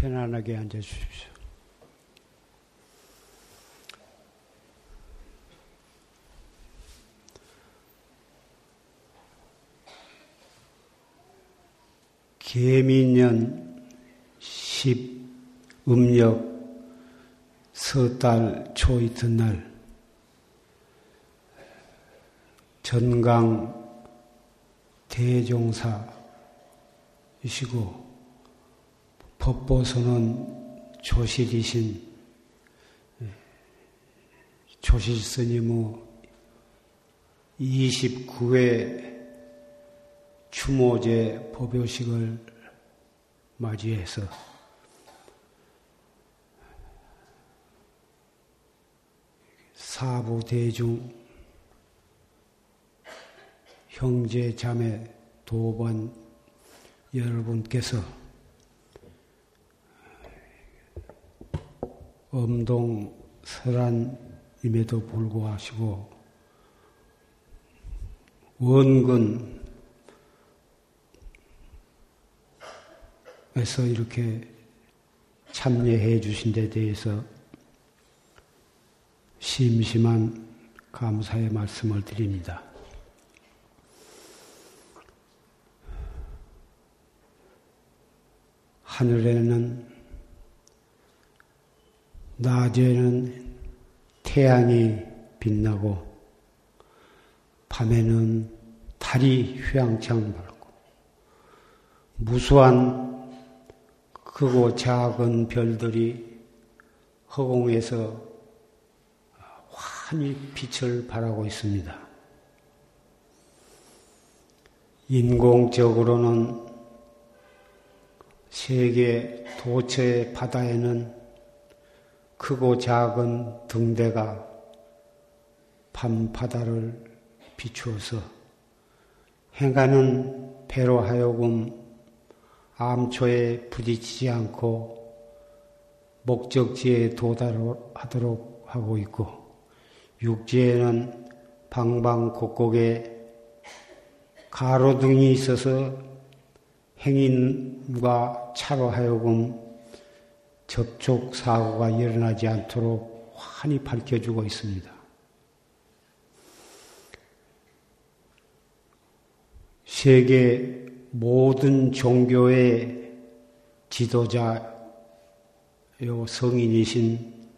편안하게 앉아 주십시오. 개민년 10 음력 서달 초 이튿날 전강 대종사이시고 법보선은 조실이신 조실 스님의 29회 추모제 법요식을 맞이해서 사부 대중 형제 자매 도반 여러분께서 엄동 설안임에도 불구하시고 원근 에서 이렇게 참여해 주신 데 대해서 심심한 감사의 말씀을 드립니다. 하늘에는 낮에는 태양이 빛나고 밤에는 달이 휘황창 밝고 무수한 크고 작은 별들이 허공에서 환히 빛을 발하고 있습니다. 인공적으로는 세계 도처의 바다에는 크고 작은 등대가 밤바다를 비추어서 행하는 배로 하여금 암초에 부딪히지 않고 목적지에 도달하도록 하고 있고 육지에는 방방 곡곡에 가로등이 있어서 행인과 차로 하여금 접촉 사고가 일어나지 않도록 환히 밝혀주고 있습니다. 세계 모든 종교의 지도자요 성인이신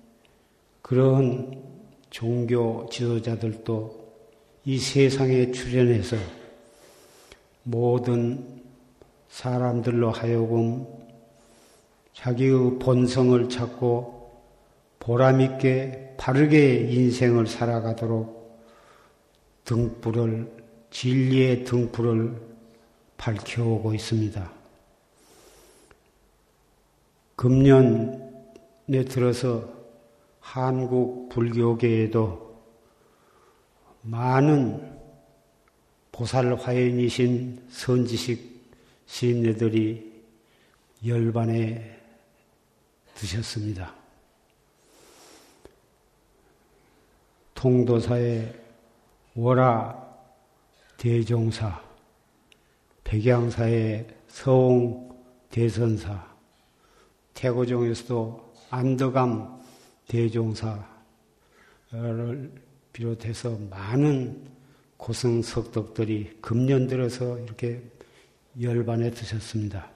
그런 종교 지도자들도 이 세상에 출연해서 모든 사람들로 하여금 자기의 본성을 찾고 보람있게 바르게 인생을 살아가도록 등불을, 진리의 등불을 밝혀오고 있습니다. 금년에 들어서 한국 불교계에도 많은 보살 화인이신 선지식 시인네들이 열반에 드셨습니다. 통도사의 월화 대종사, 백양사의 서홍 대선사, 태고종에서도 안덕암 대종사를 비롯해서 많은 고승석덕들이 금년 들어서 이렇게 열반에 드셨습니다.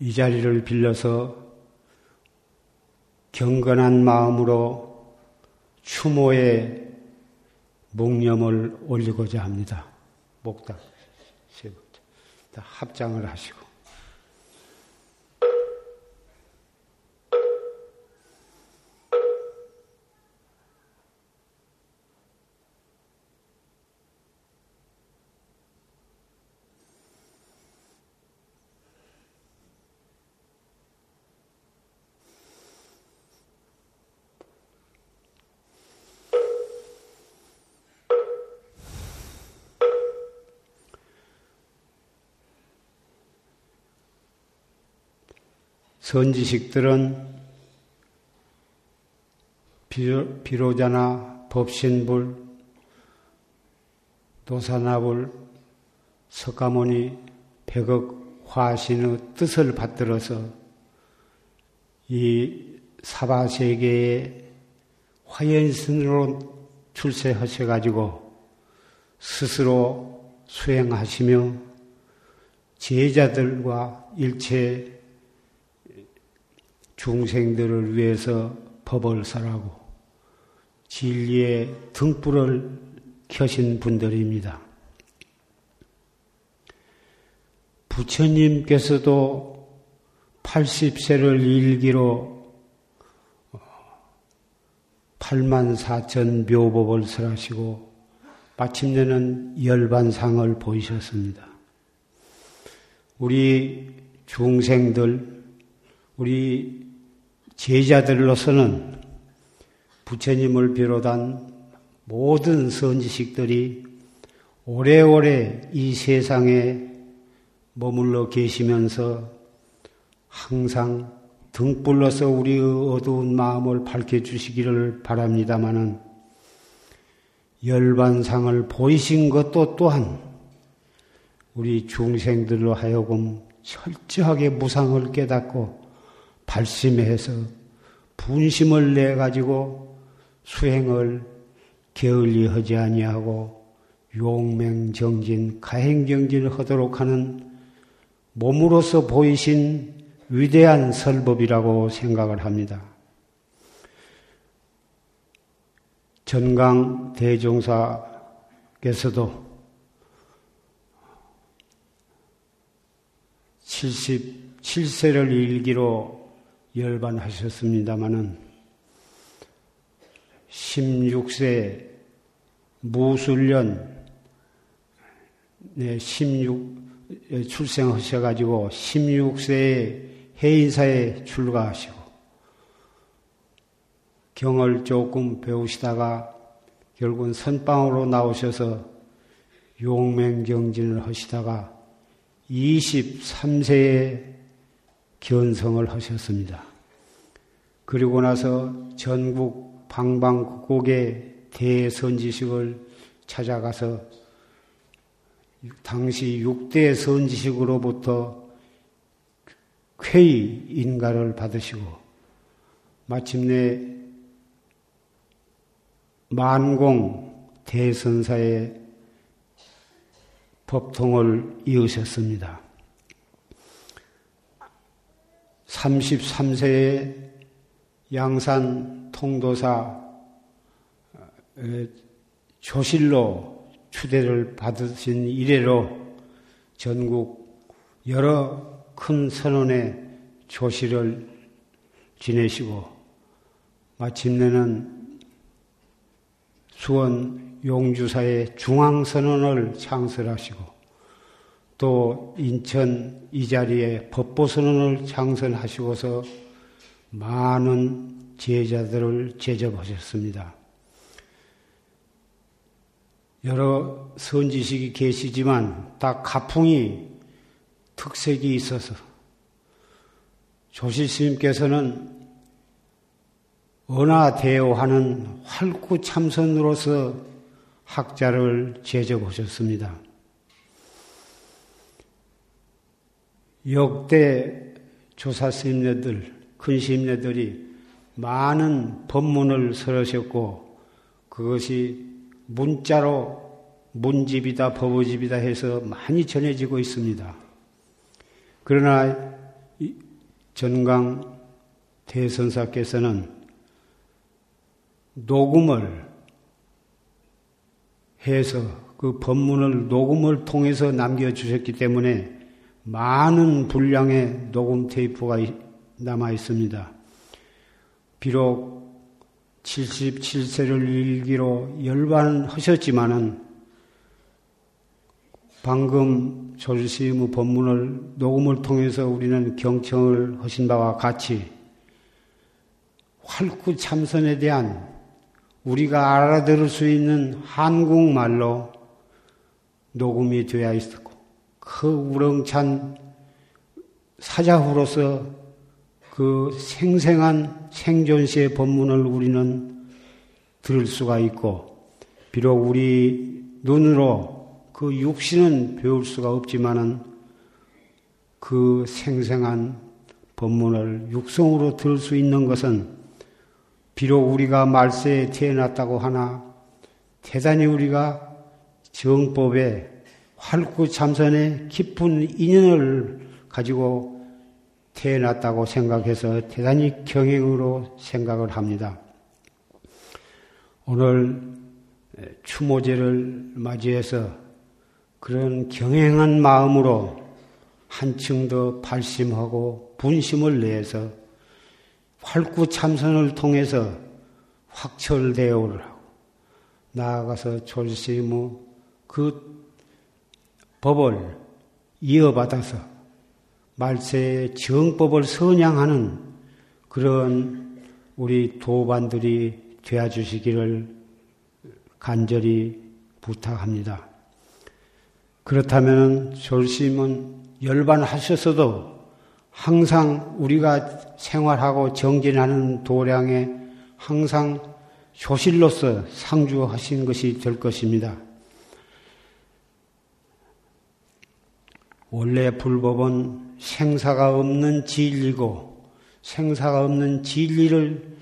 이 자리를 빌려서 경건한 마음으로 추모의 묵념을 올리고자 합니다. 목당 세 번째. 합장을 하시고. 선지식들은 비로 자나 법신불, 도사나불, 석가모니, 백억 화신의 뜻을 받들어서 이 사바세계의 화연신으로 출세하셔가지고 스스로 수행하시며 제자들과 일체 중생들을 위해서 법을 설하고 진리의 등불을 켜신 분들입니다. 부처님께서도 80세를 일기로 8만 4천 묘법을 설하시고 마침내는 열반상을 보이셨습니다. 우리 중생들, 우리 제자들로서는 부처님을 비롯한 모든 선지식들이 오래오래 이 세상에 머물러 계시면서 항상 등불로서 우리의 어두운 마음을 밝혀주시기를 바랍니다마는 열반상을 보이신 것도 또한 우리 중생들로 하여금 철저하게 무상을 깨닫고 발심해서 분심을 내 가지고 수행을 게을리 하지 아니하고 용맹정진, 가행정진을 하도록 하는 몸으로서 보이신 위대한 설법이라고 생각을 합니다. 전강 대종사께서도 77세를 일기로 열반하셨습니다마는 16세 무술년 네, 16 출생하셔 가지고 16세에 해인사에 출가하시고 경을 조금 배우시다가 결국은 선방으로 나오셔서 용맹경진을 하시다가 23세에 견성을 하셨습니다. 그리고 나서 전국 방방곡곡의 대선지식을 찾아가서 당시 6대 선지식으로부터 쾌의 인가를 받으시고 마침내 만공 대선사의 법통을 이으셨습니다. 33세에 양산 통도사 조실로 추대를 받으신 이래로 전국 여러 큰 선원의 조실을 지내시고 마침내는 수원 용주사의 중앙선언을 창설하시고 또 인천 이 자리에 법보선언을 창설하시고서 많은 제자들을 제접하셨습니다. 여러 선지식이 계시지만 다 가풍이 특색이 있어서 조실스님께서는 은하대오하는 활구 참선으로서 학자를 제접하셨습니다. 역대 조사 스님네들, 큰 스님네들이 많은 법문을 설하셨고 그것이 문자로 문집이다 법어집이다 해서 많이 전해지고 있습니다. 그러나 전강 대선사께서는 녹음을 해서 그 법문을 녹음을 통해서 남겨주셨기 때문에 많은 분량의 녹음 테이프가 남아 있습니다. 비록 77세를 일기로 열반하셨지만은 방금 조지스의 법문을 녹음을 통해서 우리는 경청을 하신 바와 같이 활구 참선에 대한 우리가 알아들을 수 있는 한국말로 녹음이 되어 있었고 그 우렁찬 사자후로서 그 생생한 생존시의 법문을 우리는 들을 수가 있고, 비록 우리 눈으로 그 육신은 배울 수가 없지만은 그 생생한 법문을 육성으로 들을 수 있는 것은 비록 우리가 말세에 태어났다고 하나 대단히 우리가 정법에 활구 참선에 깊은 인연을 가지고 태어났다고 생각해서 대단히 경행으로 생각을 합니다. 오늘 추모제를 맞이해서 그런 경행한 마음으로 한층 더 발심하고 분심을 내서 활구 참선을 통해서 확철대오를 하고 나아가서 졸시무 그 법을 이어받아서 말세의 정법을 선양하는 그런 우리 도반들이 되어 주시기를 간절히 부탁합니다. 그렇다면 졸심은 열반하셨어도 항상 우리가 생활하고 정진하는 도량에 항상 효실로서 상주하신 것이 될 것입니다. 원래 불법은 생사가 없는 진리고 생사가 없는 진리를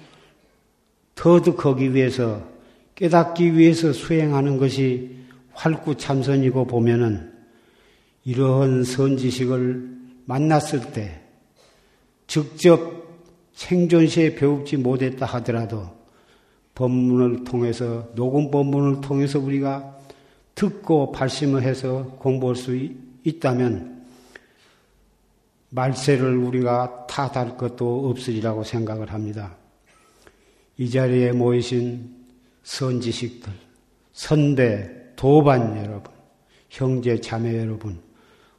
터득하기 위해서 깨닫기 위해서 수행하는 것이 활구참선이고 보면은 이러한 선지식을 만났을 때 직접 생존시에 배우지 못했다 하더라도 법문을 통해서 녹음 법문을 통해서 우리가 듣고 발심을 해서 공부할 수 있다면 말세를 우리가 탓할 것도 없으리라고 생각을 합니다. 이 자리에 모이신 선지식들, 선배, 도반 여러분, 형제 자매 여러분,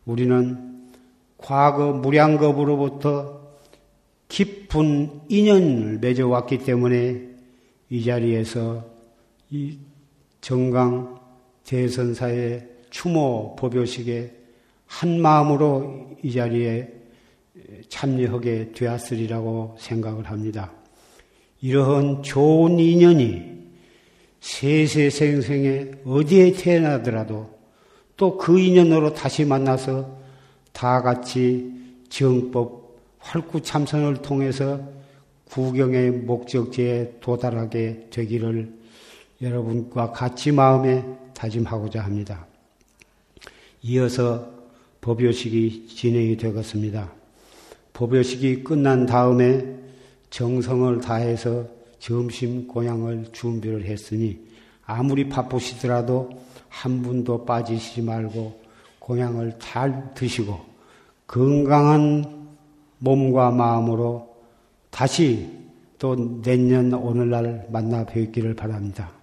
우리는 과거 무량겁으로부터 깊은 인연을 맺어왔기 때문에 이 자리에서 이 정강 대선사의 추모 법요식에 한 마음으로 이 자리에 참여하게 되었으리라고 생각을 합니다. 이러한 좋은 인연이 세세생생에 어디에 태어나더라도 또 그 인연으로 다시 만나서 다 같이 정법 활구 참선을 통해서 구경의 목적지에 도달하게 되기를 여러분과 같이 마음에 다짐하고자 합니다. 이어서 법요식이 진행이 되겠습니다. 법요식이 끝난 다음에 정성을 다해서 점심 고향을 준비를 했으니 아무리 바쁘시더라도 한 분도 빠지시지 말고 고향을 잘 드시고 건강한 몸과 마음으로 다시 또 내년 오늘날 만나 뵙기를 바랍니다.